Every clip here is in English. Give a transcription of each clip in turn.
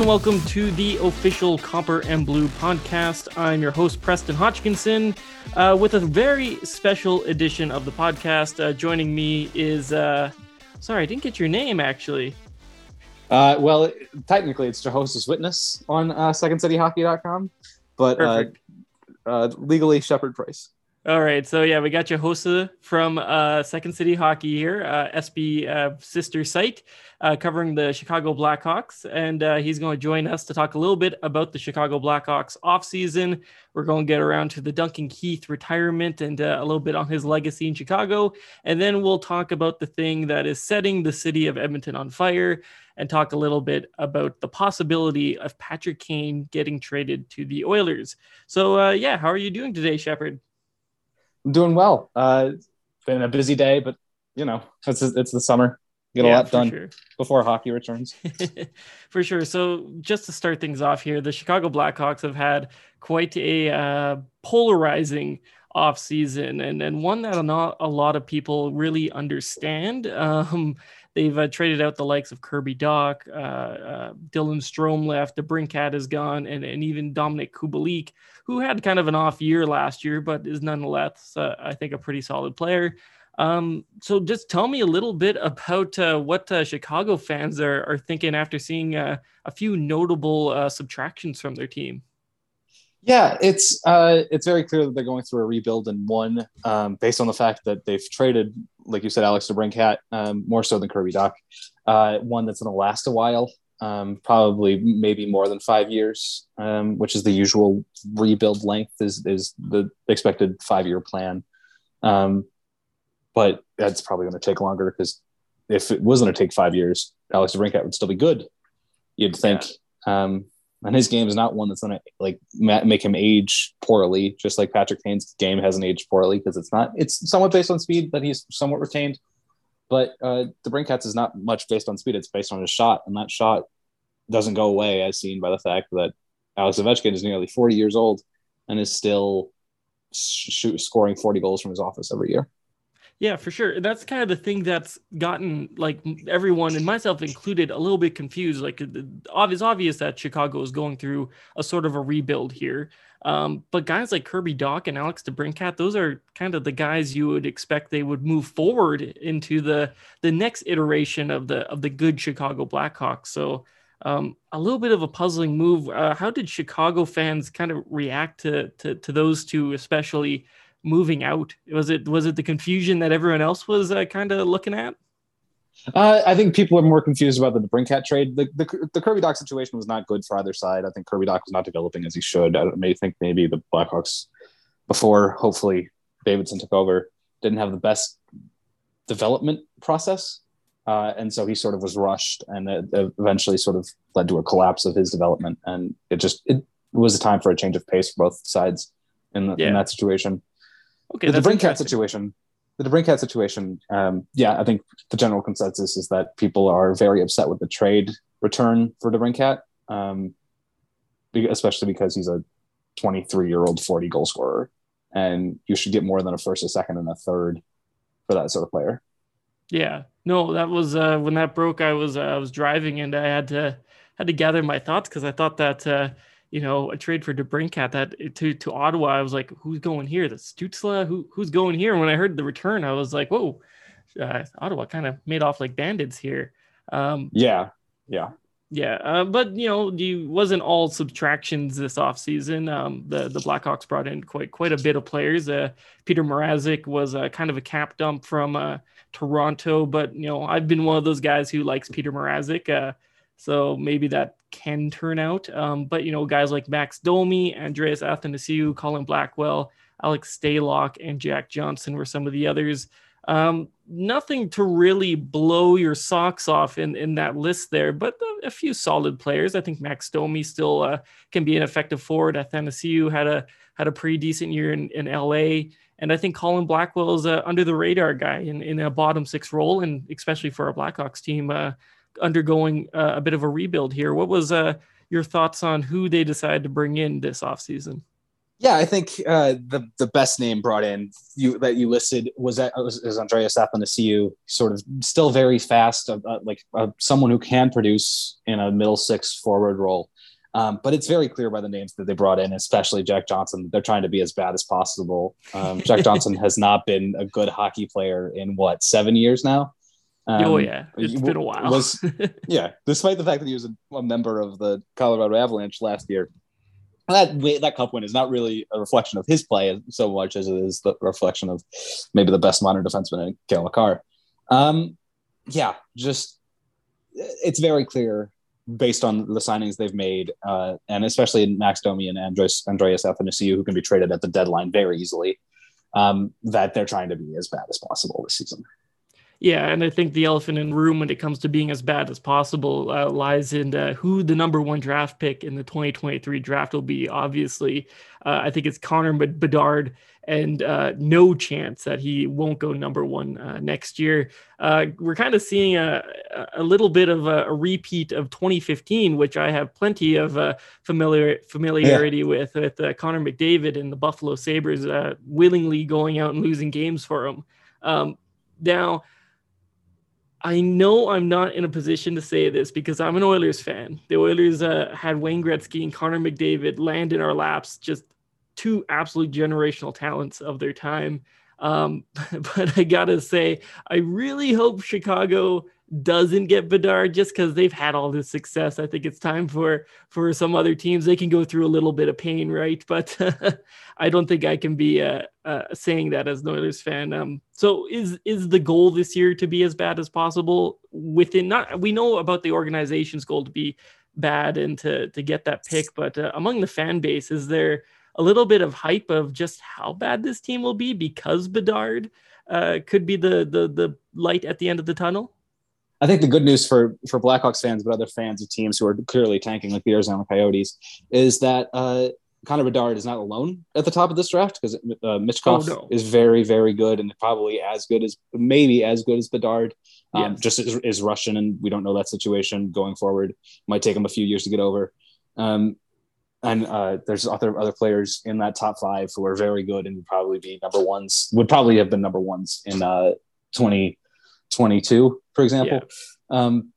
And welcome to the official Copper and Blue podcast. I'm your host, Preston Hodgkinson, uh, with a very special edition of the podcast. Uh, joining me is, uh, sorry, I didn't get your name actually. Uh, well, technically, it's Jehoshaphat's Witness on uh, SecondCityHockey.com, but uh, uh, legally Shepard Price. All right, so yeah, we got Jehosa from uh, Second City Hockey here, uh, SB uh, sister site, uh, covering the Chicago Blackhawks, and uh, he's going to join us to talk a little bit about the Chicago Blackhawks offseason. We're going to get around to the Duncan Keith retirement and uh, a little bit on his legacy in Chicago, and then we'll talk about the thing that is setting the city of Edmonton on fire, and talk a little bit about the possibility of Patrick Kane getting traded to the Oilers. So yeah, how are you doing today, Shepard? I'm doing well. Uh, been a busy day, but you know, it's it's the summer. Get yeah, a lot done sure. before hockey returns. for sure. So, just to start things off here, the Chicago Blackhawks have had quite a uh, polarizing off season and, and one that not a lot of people really understand. Um, they've uh, traded out the likes of Kirby Dach, uh, uh, Dylan Strome left, DeBrincat is gone, and, and even Dominik Kubalik, who had kind of an off year last year, but is nonetheless, uh, I think, a pretty solid player. Um, so just tell me a little bit about uh, what uh, Chicago fans are, are thinking after seeing uh, a few notable uh, subtractions from their team. Yeah, it's uh, it's very clear that they're going through a rebuild and one um, based on the fact that they've traded, like you said, Alex DeBrincat, um, more so than Kirby Dach, uh, one that's going to last a while, um, probably maybe more than five years, um, which is the usual rebuild length is is the expected five year plan, um, but that's probably going to take longer because if it was going to take five years, Alex DeBrincat would still be good. You'd think. Yeah. Um, and his game is not one that's going to like make him age poorly, just like Patrick Kane's game hasn't aged poorly because it's not. It's somewhat based on speed but he's somewhat retained, but uh, DeBrincat's is not much based on speed. It's based on his shot, and that shot doesn't go away, as seen by the fact that Alex Ovechkin is nearly 40 years old and is still shoot, scoring 40 goals from his office every year. Yeah, for sure. That's kind of the thing that's gotten like everyone and myself included a little bit confused. Like it's obvious that Chicago is going through a sort of a rebuild here. Um, but guys like Kirby Dach and Alex DeBrincat, those are kind of the guys you would expect they would move forward into the the next iteration of the of the good Chicago Blackhawks. So um, a little bit of a puzzling move. Uh, how did Chicago fans kind of react to, to to those two, especially? moving out? Was it was it the confusion that everyone else was uh, kind of looking at? Uh, I think people are more confused about DeBrincat trade. The, the, the Kirby Dach situation was not good for either side. I think Kirby Dach was not developing as he should. I may think maybe the Blackhawks before, hopefully, Davidson took over, didn't have the best development process. Uh, and so he sort of was rushed and it eventually sort of led to a collapse of his development. And it just, it was a time for a change of pace for both sides in, the, yeah. in that situation. Okay, the DeBrincat situation. The DeBrincat situation. Um, yeah, I think the general consensus is that people are very upset with the trade return for DeBrincat, um, especially because he's a 23 year old 40 goal scorer, and you should get more than a first, a second, and a third for that sort of player. Yeah, no, that was uh, when that broke. I was uh, I was driving and I had to had to gather my thoughts because I thought that. Uh, you know, a trade for DeBrincat that to to Ottawa. I was like, who's going here? The Stutzle? Who who's going here? And when I heard the return, I was like, whoa, uh, Ottawa kind of made off like bandits here. Um, yeah, yeah, yeah. Uh, but you know, you wasn't all subtractions this offseason. Um, the the Blackhawks brought in quite quite a bit of players. Uh, Peter Mrazek was uh, kind of a cap dump from uh, Toronto, but you know, I've been one of those guys who likes Peter Mrazek. Uh, so maybe that can turn out. Um, but you know, guys like Max Domi, Andreas Athanasiou, Colin Blackwell, Alex Stalock, and Jack Johnson were some of the others. Um, nothing to really blow your socks off in, in that list there, but a, few solid players. I think Max Domi still uh, can be an effective forward. Athanasiou had a had a pretty decent year in, in LA. And I think Colin Blackwell is a under the radar guy in, in a bottom six role, and especially for a Blackhawks team, uh, undergoing uh, a bit of a rebuild here. What was uh, your thoughts on who they decided to bring in this offseason? Yeah, I think uh, the the best name brought in you that you listed was that was, was Andreas Athanasiou, sort of still very fast, uh, uh, like uh, someone who can produce in a middle six forward role. Um, but it's very clear by the names that they brought in, especially Jack Johnson, they're trying to be as bad as possible. Um, Jack Johnson has not been a good hockey player in what seven years now. Um, oh yeah, it's been a while. was yeah, despite the fact that he was a, a member of the Colorado Avalanche last year that that cup win is not really a reflection of his play so much as it is the reflection of maybe the best modern defenseman in Cale Makar. Um, yeah, just it's very clear based on the signings they've made, uh, and especially Max Domi and Andres Andreas Athanasiou, who can be traded at the deadline very easily, um, that they're trying to be as bad as possible this season. Yeah, and I think the elephant in the room when it comes to being as bad as possible uh, lies in uh, who the number one draft pick in the 2023 draft will be. Obviously, uh, I think it's Connor Bedard, and uh, no chance that he won't go number one uh, next year. Uh, we're kind of seeing a, a little bit of a, a, repeat of 2015, which I have plenty of familiar familiarity yeah. with, with Connor McDavid and the Buffalo Sabres willingly going out and losing games for him. Um, now, I know I'm not in a position to say this because I'm an Oilers fan. The Oilers uh, had Wayne Gretzky and Connor McDavid land in our laps, just two absolute generational talents of their time. Um, but I gotta say, I really hope Chicago doesn't get Bedard just because they've had all this success. I think it's time for for some other teams. They can go through a little bit of pain, right? But I don't think I can be uh, uh, saying that as an Oilers fan. Um, so is is the goal this year to be as bad as possible within? Not we know about the organization's goal to be bad and to to get that pick, but uh, among the fan base, is there a little bit of hype of just how bad this team will be because Bedard uh, could be the the the light at the end of the tunnel? I think the good news for for Blackhawks fans, but other fans of teams who are clearly tanking, like the Arizona Coyotes, is that uh, Connor Bedard is not alone at the top of this draft because uh, Michkov oh, no. is very, very good and probably as good as maybe as good as Bedard. Um, yes. Just is, is, Russian, and we don't know that situation going forward. Might take him a few years to get over. Um, and uh, there's other other players in that top five who are very good and would probably be number ones. Would probably have been number ones in uh, 2022, for example. Yeah. Um,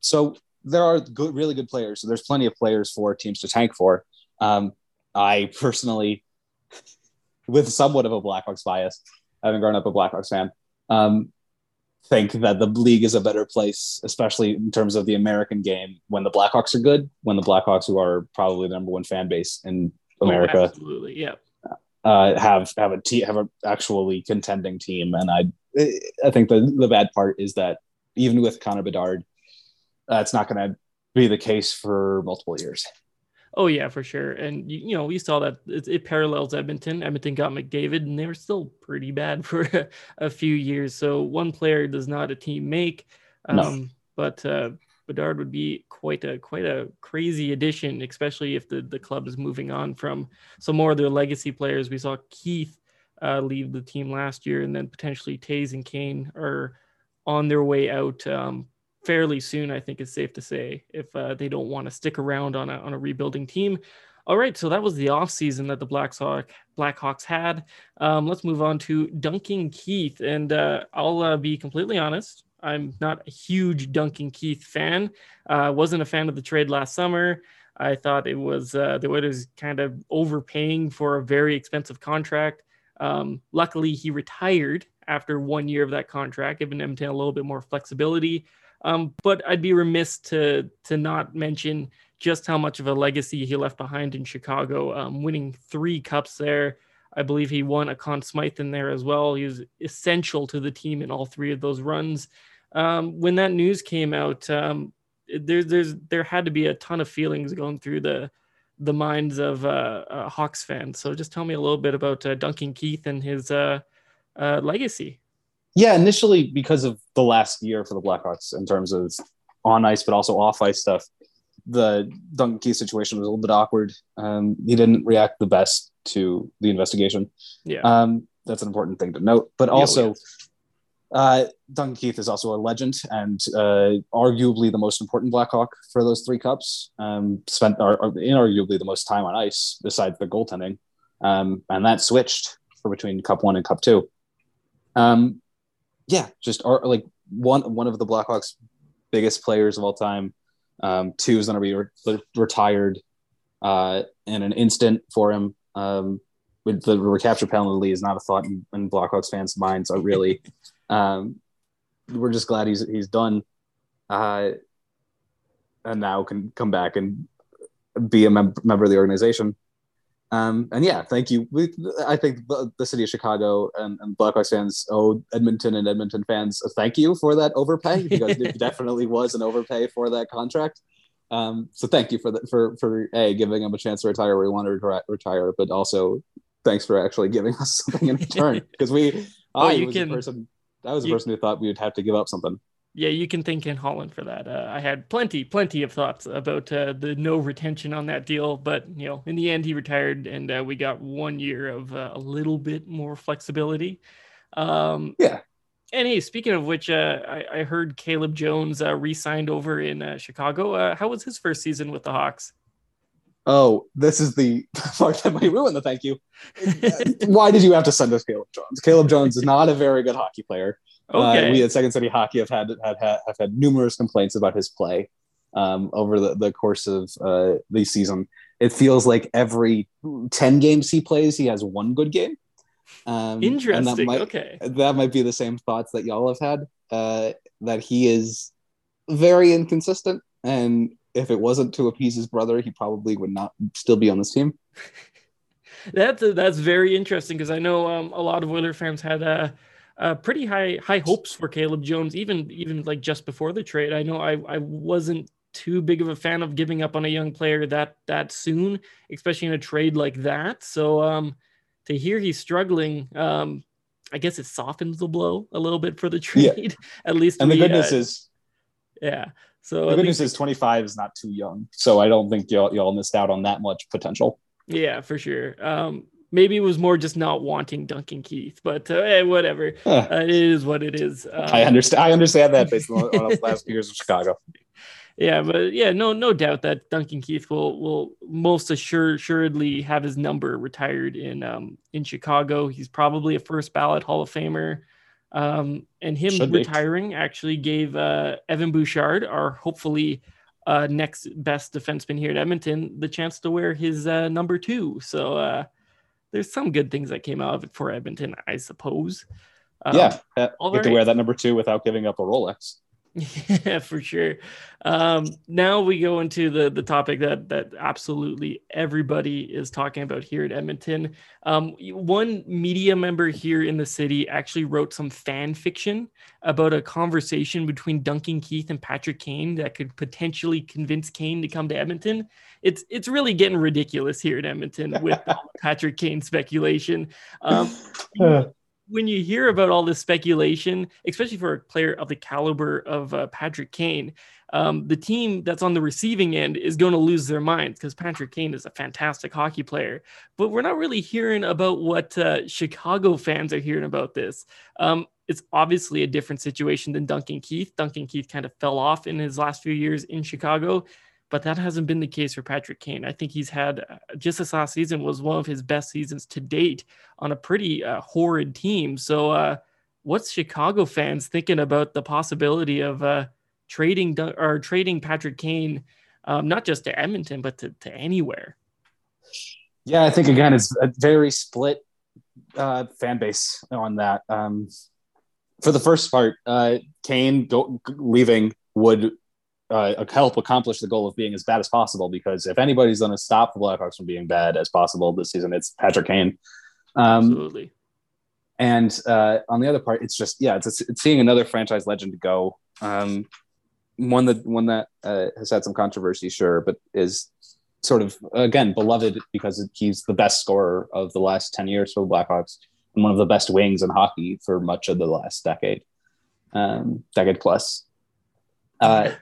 so there are good, really good players. So there's plenty of players for teams to tank for. Um, I personally, with somewhat of a Blackhawks bias, having grown up a Blackhawks fan, um, think that the league is a better place, especially in terms of the American game, when the Blackhawks are good, when the Blackhawks, who are probably the number one fan base in oh, America, oh, absolutely, yeah, uh, have have a te- have an actually contending team. And I I think the the bad part is that even with Connor Bedard, that's not going to be the case for multiple years. Oh yeah, for sure. And you, you know, we saw that it, it, parallels Edmonton. Edmonton got McDavid, and they were still pretty bad for a, a few years. So one player does not a team make. Um, no. But uh, Bedard would be quite a quite a crazy addition, especially if the the club is moving on from some more of their legacy players. We saw Keith uh, leave the team last year, and then potentially Toews and Kane are on their way out. Um, fairly soon, I think it's safe to say, if uh, they don't want to stick around on a, on a rebuilding team. All right, so that was the offseason that the Blackhawk, Blackhawks had. Um, let's move on to Duncan Keith. And uh, I'll uh, be completely honest, I'm not a huge Duncan Keith fan. Uh, wasn't a fan of the trade last summer. I thought it was uh, the Oilers kind of overpaying for a very expensive contract. Um, luckily, he retired after one year of that contract, giving Edmonton a little bit more flexibility. Um, but I'd be remiss to to not mention just how much of a legacy he left behind in Chicago, um, winning three cups there. I believe he won a Conn Smythe in there as well. He was essential to the team in all three of those runs. Um, when that news came out, um, there, there's there had to be a ton of feelings going through the the minds of uh, uh, Hawks fans. So just tell me a little bit about uh, Duncan Keith and his uh, uh, legacy. Yeah, initially because of the last year for the Blackhawks in terms of on ice, but also off ice stuff. The Duncan Keith situation was a little bit awkward. Um, he didn't react the best to the investigation. Yeah, um, that's an important thing to note. But also, Uh, Duncan Keith is also a legend and uh, arguably the most important Blackhawk for those three cups. Um, spent inarguably the most time on ice besides the goaltending, um, and that switched for between Cup One and Cup Two. Um, yeah, just are, like one one of the Blackhawks' biggest players of all time. Um, two is going to be re- retired uh, in an instant for him. Um, the recapture penalty is not a thought in, in Blackhawks fans' minds. Are really, um, we're just glad he's he's done, uh, and now can come back and be a mem- member of the organization. Um, and yeah, thank you. We, I think the, the, city of Chicago and, and Blackhawks fans owe Edmonton and Edmonton fans a thank you for that overpay because it definitely was an overpay for that contract. Um, so thank you for the, for for a giving him a chance to retire where he wanted to re- retire, but also thanks for actually giving us something in return because we oh, I was can, person I was the you, person who thought we would have to give up something. Yeah, you can thank Ken Holland for that. Uh, I had plenty, plenty of thoughts about uh, the no retention on that deal, but you know, in the end, he retired, and uh, we got one year of uh, a little bit more flexibility. Um, yeah. And hey, speaking of which, uh, I, I, heard Caleb Jones uh, re-signed over in Chicago. how was his first season with the Hawks? Oh, this is the part that might ruin the thank you. Why did you have to send us Caleb Jones? Caleb Jones is not a very good hockey player. Uh, okay. Uh, we at Second City Hockey have had, had, have had numerous complaints about his play um, over the, the course of uh, the season. It feels like every 10 games he plays, he has one good game. Um, Interesting. That might, okay. That might be the same thoughts that y'all have had, uh, that he is very inconsistent and if it wasn't to appease his brother, he probably would not still be on this team. that's that's very interesting because I know um, a lot of Oiler fans had uh, uh, pretty high high hopes for Caleb Jones, even even like just before the trade. I know I I wasn't too big of a fan of giving up on a young player that that soon, especially in a trade like that. So um, to hear he's struggling, um, I guess it softens the blow a little bit for the trade. Yeah. At least, and we, the goodness uh, is, yeah, so the good news is 25 is not too young. So I don't think y'all, y'all missed out on that much potential. Yeah, for sure. Um, maybe it was more just not wanting Duncan Keith, but uh, hey, whatever. Huh. Uh, it is what it is. Um, I understand. I understand that based on, on the last few years of Chicago. Yeah, but yeah, no, no doubt that Duncan Keith will will most assure, assuredly have his number retired in um in Chicago. He's probably a first ballot Hall of Famer. Um, and him Should retiring be. actually gave uh, Evan Bouchard, our hopefully uh, next best defenseman here at Edmonton, the chance to wear his uh, number two. So uh, there's some good things that came out of it for Edmonton, I suppose. Um, yeah, get right. to wear that number two without giving up a Rolex. Yeah, for sure. Um, now we go into the the topic that that absolutely everybody is talking about here at Edmonton. Um, one media member here in the city actually wrote some fan fiction about a conversation between Duncan Keith and Patrick Kane that could potentially convince Kane to come to Edmonton. It's it's really getting ridiculous here at Edmonton with Patrick Kane speculation. Um, when you hear about all this speculation, especially for a player of the caliber of uh, Patrick Kane, um, the team that's on the receiving end is going to lose their minds because Patrick Kane is a fantastic hockey player. But we're not really hearing about what uh, Chicago fans are hearing about this. Um, it's obviously a different situation than Duncan Keith. Duncan Keith kind of fell off in his last few years in Chicago but that hasn't been the case for Patrick Kane. I think he's had uh, just this last season was one of his best seasons to date on a pretty uh, horrid team. So, uh, what's Chicago fans thinking about the possibility of uh, trading or trading Patrick Kane, um, not just to Edmonton but to, to anywhere? Yeah, I think again it's a very split uh, fan base on that. Um, for the first part, uh, Kane go, leaving would uh, help accomplish the goal of being as bad as possible. Because if anybody's going to stop the Blackhawks from being bad as possible this season, it's Patrick Kane. Um, Absolutely. And uh, on the other part, it's just yeah, it's, it's seeing another franchise legend go. Um, one that one that uh, has had some controversy, sure, but is sort of again beloved because he's the best scorer of the last ten years for the Blackhawks and one of the best wings in hockey for much of the last decade, um, decade plus. Uh,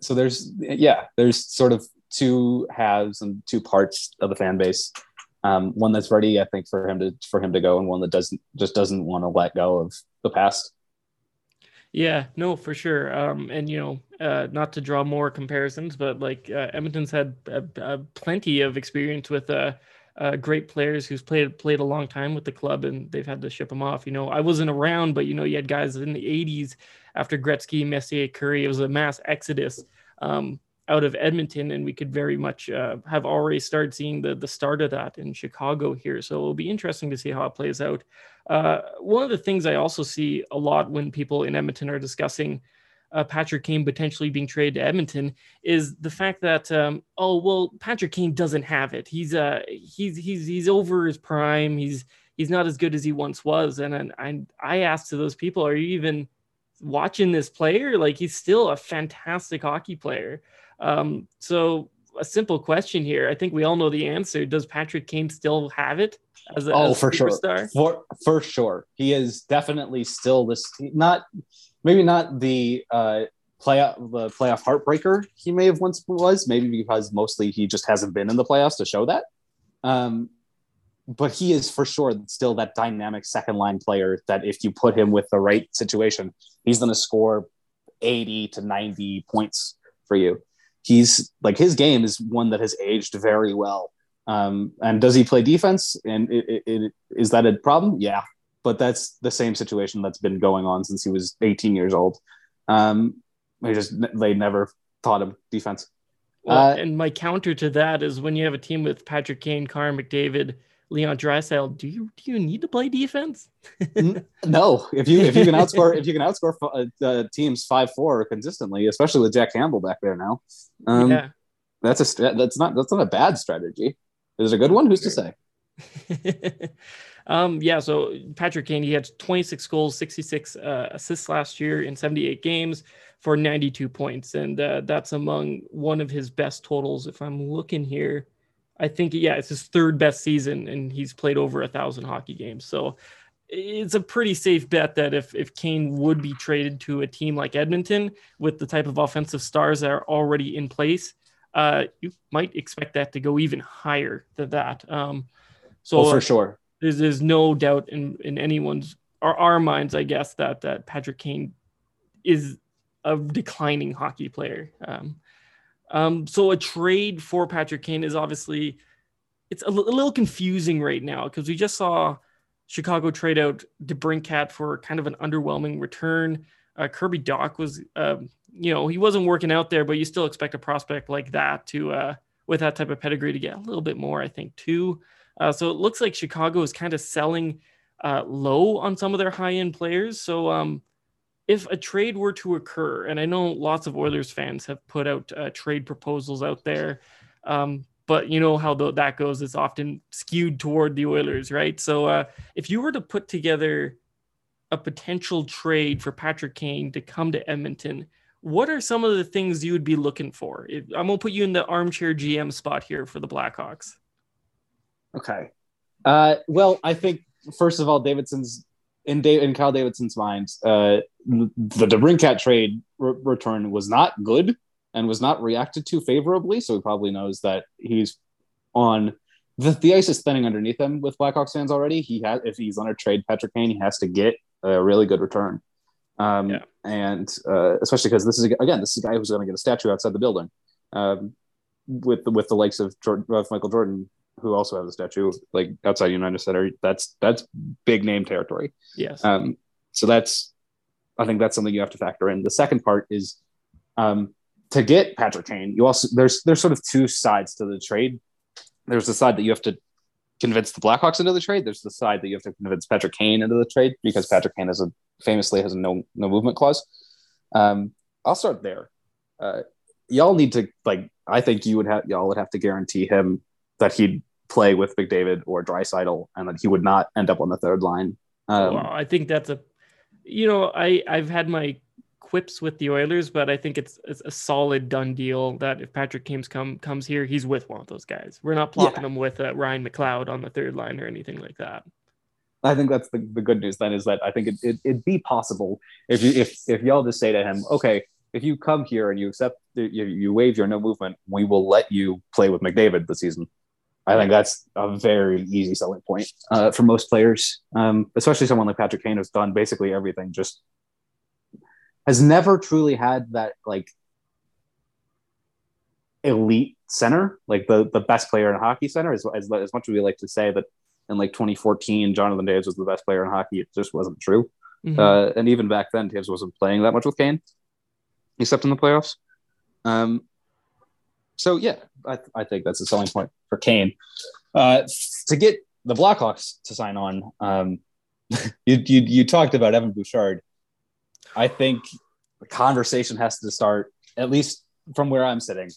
so there's yeah there's sort of two halves and two parts of the fan base um, one that's ready i think for him to for him to go and one that doesn't just doesn't want to let go of the past Yeah, no, for sure. Um, and you know, uh, not to draw more comparisons, but like uh, Edmonton's had uh, uh plenty of experience with uh, great players who's played played a long time with the club, and they've had to ship them off. You know, I wasn't around, but you know, you had guys in the '80s after Gretzky, Messier, Kurri. It was a mass exodus. Um, out of Edmonton, and we could very much uh, have already started seeing the the start of that in Chicago here. So it'll be interesting to see how it plays out. Uh, one of the things I also see a lot when people in Edmonton are discussing uh, Patrick Kane potentially being traded to Edmonton is the fact that um, oh well Patrick Kane doesn't have it. He's uh he's he's he's over his prime. He's he's not as good as he once was. And, and I I asked to those people, are you even watching this player? Like he's still a fantastic hockey player. Um, so a simple question here. I think we all know the answer. Does Patrick Kane still have it? As a, oh, as for superstar? sure. For for sure, he is definitely still this. Not maybe not the uh, playoff the playoff heartbreaker he may have once was. Maybe because mostly he just hasn't been in the playoffs to show that. Um, but he is for sure still that dynamic second line player that if you put him with the right situation, he's going to score 80 to 90 points for you he's like his game is one that has aged very well. Um, and does he play defense? And it, it, it, is that a problem? Yeah, but that's the same situation that's been going on since he was 18 years old. Um, they just they never taught him defense. Well, uh, and my counter to that is when you have a team with Patrick Kane, Connor McDavid, Leon Draisaitl, do you do you need to play defense? no, if you if you can outscore if you can outscore uh, uh, teams five four consistently, especially with Jack Campbell back there now, um, yeah, that's a that's not that's not a bad strategy. Is it a good one? Who's to say? um, yeah, so Patrick Kane, he had 26 goals, 66 uh, assists last year in 78 games for 92 points, and uh, that's among one of his best totals. If I'm looking here I think yeah, it's his third best season, and he's played over a thousand hockey games. So it's a pretty safe bet that if if Kane would be traded to a team like Edmonton with the type of offensive stars that are already in place, uh, you might expect that to go even higher than that. Um, so oh, for sure, there's, there's no doubt in in anyone's or our minds, I guess, that that Patrick Kane is a declining hockey player. Um, um, so a trade for Patrick Kane is obviously it's a, l- a little confusing right now because we just saw Chicago trade out DeBrincat for kind of an underwhelming return. Uh, Kirby Dach was, um, you know, he wasn't working out there, but you still expect a prospect like that to, uh, with that type of pedigree, to get a little bit more, I think, too. Uh, so it looks like Chicago is kind of selling uh, low on some of their high end players. So um, if a trade were to occur, and I know lots of Oilers fans have put out uh, trade proposals out there, um, but you know how the, that goes. It's often skewed toward the Oilers, right? So uh, if you were to put together a potential trade for Patrick Kane to come to Edmonton, what are some of the things you would be looking for? I'm gonna put you in the armchair GM spot here for the Blackhawks. Okay. Uh, well, I think first of all, Davidson's in Dave in Kyle Davidson's mind, uh, the DeBrincat trade re- return was not good and was not reacted to favorably. So he probably knows that he's on the, the ice is thinning underneath him with Blackhawks fans already. He has if he's on a trade Patrick Kane, he has to get a really good return. Um, yeah. and uh, especially because this is again this is a guy who's going to get a statue outside the building um, with the, with the likes of, Jordan, of Michael Jordan who also has a statue like outside United Center. That's that's big name territory. Yes. Um, so that's I think that's something you have to factor in. The second part is um, to get Patrick Kane. You also there's there's sort of two sides to the trade. There's the side that you have to convince the Blackhawks into the trade. There's the side that you have to convince Patrick Kane into the trade because Patrick Kane has a famously has a no no movement clause. Um, I'll start there. Uh, y'all need to like. I think you would have y'all would have to guarantee him that he'd play with McDavid or Draisaitl, and that he would not end up on the third line. Um, well, I think that's a, you know, I I've had my quips with the Oilers, but I think it's, it's a solid done deal that if Patrick Kane's come comes here, he's with one of those guys. We're not plopping yeah. him with uh, Ryan McLeod on the third line or anything like that. I think that's the, the good news then is that I think it, it, it'd be possible if you if if y'all just say to him, okay, if you come here and you accept you, you waive your no movement, we will let you play with McDavid this season. I think that's a very easy selling point uh, for most players, um, especially someone like Patrick Kane who's done basically everything. Just has never truly had that like elite center, like the the best player in hockey center. As, as, as much as we like to say that in like 2014, Jonathan Toews was the best player in hockey, it just wasn't true. Mm-hmm. Uh, and even back then, Toews wasn't playing that much with Kane, except in the playoffs. Um, so yeah, I, I think that's a selling point for Kane. Uh, to get the Blackhawks to sign on, um, you, you you talked about Evan Bouchard. I think the conversation has to start at least from where I'm sitting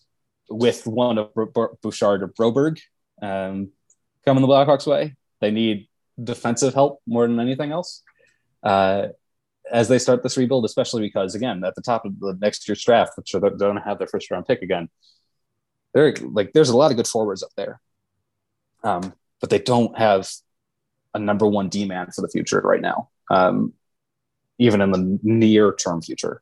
with one of Bouchard or Broberg um, coming the Blackhawks way. They need defensive help more than anything else uh, as they start this rebuild, especially because again, at the top of the next year's draft, which are going to have their first round pick again, they're like there's a lot of good forwards up there, um, but they don't have a number one D man for the future right now, um, even in the near term future.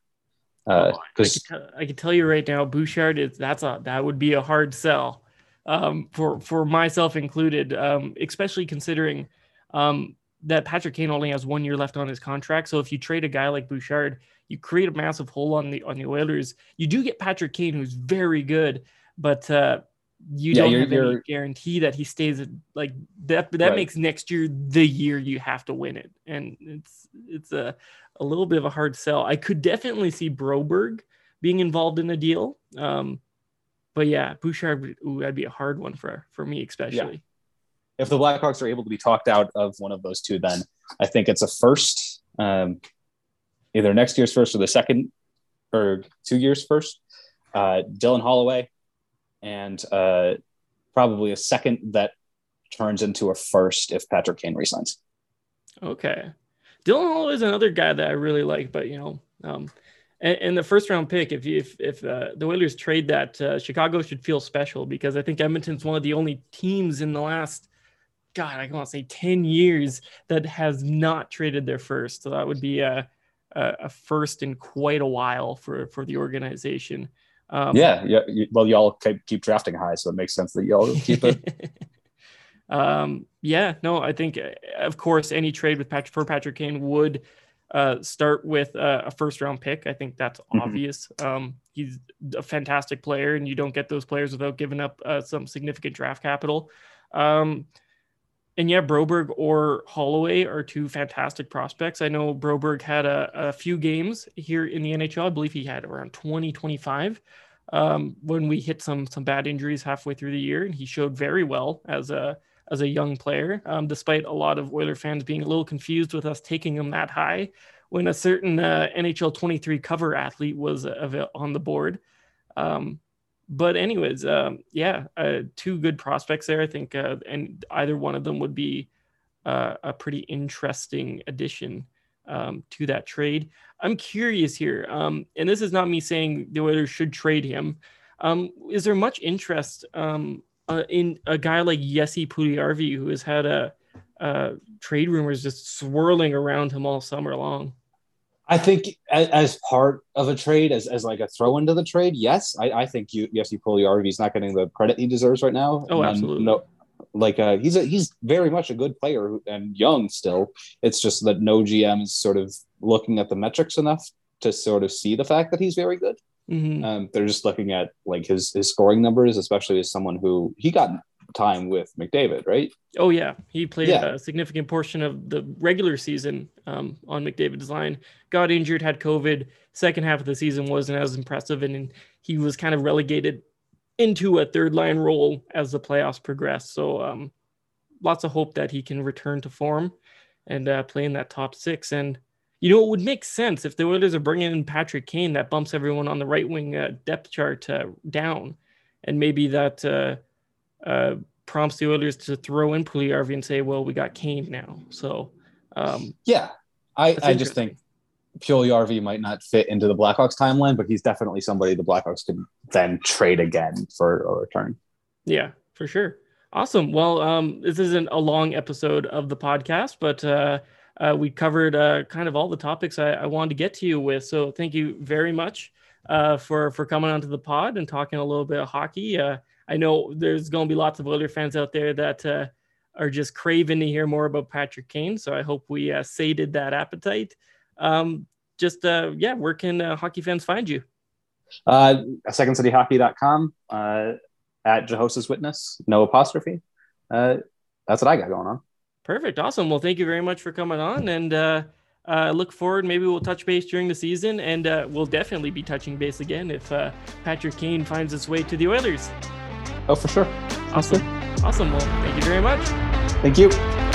Because uh, oh, I, I, can tell you right now, Bouchard is that's a that would be a hard sell um, for for myself included, um, especially considering um, that Patrick Kane only has one year left on his contract. So if you trade a guy like Bouchard, you create a massive hole on the on the Oilers. You do get Patrick Kane, who's very good, but uh, you yeah, don't have any guarantee that he stays like that. That right. makes next year the year you have to win it, and it's it's a a little bit of a hard sell. I could definitely see Broberg being involved in a deal, um, but yeah, Bouchard ooh, that'd be a hard one for for me, especially. Yeah. If the Blackhawks are able to be talked out of one of those two, then I think it's a first, um, either next year's first or the second, or two years first. Uh, Dylan Holloway and uh, probably a second that turns into a first if Patrick Kane resigns. Okay. Dylan Hall is another guy that I really like, but you know, um, and, and the first round pick, if you, if if uh, the Oilers trade that, uh, Chicago should feel special because I think Edmonton's one of the only teams in the last, God, I want to say ten years that has not traded their first. So that would be a a first in quite a while for for the organization. Um, yeah, yeah. well, y'all keep, keep drafting high, so it makes sense that y'all keep it. um, yeah, no, I think, uh, of course, any trade with Patrick for Patrick Kane would uh, start with uh, a first round pick. I think that's mm-hmm. obvious. Um, he's a fantastic player, and you don't get those players without giving up uh, some significant draft capital. Um, and yeah, Broberg or Holloway are two fantastic prospects. I know Broberg had a, a few games here in the NHL. I believe he had around 20, 25 um, when we hit some some bad injuries halfway through the year, and he showed very well as a as a young player, um, despite a lot of Oiler fans being a little confused with us taking him that high when a certain uh, NHL 23 cover athlete was uh, on the board. Um, but anyways, um, yeah, uh, two good prospects there. I think, uh, and either one of them would be uh, a pretty interesting addition um, to that trade. I'm curious here, um, and this is not me saying the Oilers should trade him. Um, is there much interest um, uh, in a guy like Jesse Puljujarvi, who has had a, a trade rumors just swirling around him all summer long? I think as, as, part of a trade, as, as like a throw into the trade, yes, I, I think you yes, Puljujarvi is not getting the credit he deserves right now. Oh, absolutely. No, like uh, he's a, he's very much a good player and young still. It's just that no GM is sort of looking at the metrics enough to sort of see the fact that he's very good. Mm-hmm. Um, they're just looking at like his his scoring numbers, especially as someone who he got time with McDavid, right? Oh yeah, he played yeah. a significant portion of the regular season um, on McDavid's line. Got injured, had COVID. Second half of the season wasn't as impressive, and he was kind of relegated into a third line role as the playoffs progressed. So um, lots of hope that he can return to form and uh, play in that top six. And you know, it would make sense if the Oilers are bringing in Patrick Kane, that bumps everyone on the right wing uh, depth chart uh, down, and maybe that uh, uh, prompts the Oilers to throw in Puljujarvi and say, "Well, we got Kane now." So, um, yeah, I, I just think Puljujarvi might not fit into the Blackhawks timeline, but he's definitely somebody the Blackhawks could then trade again for a return. Yeah, for sure. Awesome. Well, um, this isn't a long episode of the podcast, but uh, uh, we covered uh, kind of all the topics I, I, wanted to get to you with. So thank you very much uh, for for coming onto the pod and talking a little bit of hockey. I know there's going to be lots of other fans out there that uh, are just craving to hear more about Patrick Kane. So I hope we uh, sated that appetite. Um, just uh, yeah, where can uh, hockey fans find you? Uh, secondcityhockey.com, uh, at Jehoshaphat's Witness, no apostrophe. Uh, that's what I got going on. Perfect. Awesome. Well, thank you very much for coming on and uh, uh, look forward. Maybe we'll touch base during the season and uh, we'll definitely be touching base again if uh, Patrick Kane finds his way to the Oilers. Oh, for sure. Awesome. Awesome. Well, thank you very much. Thank you.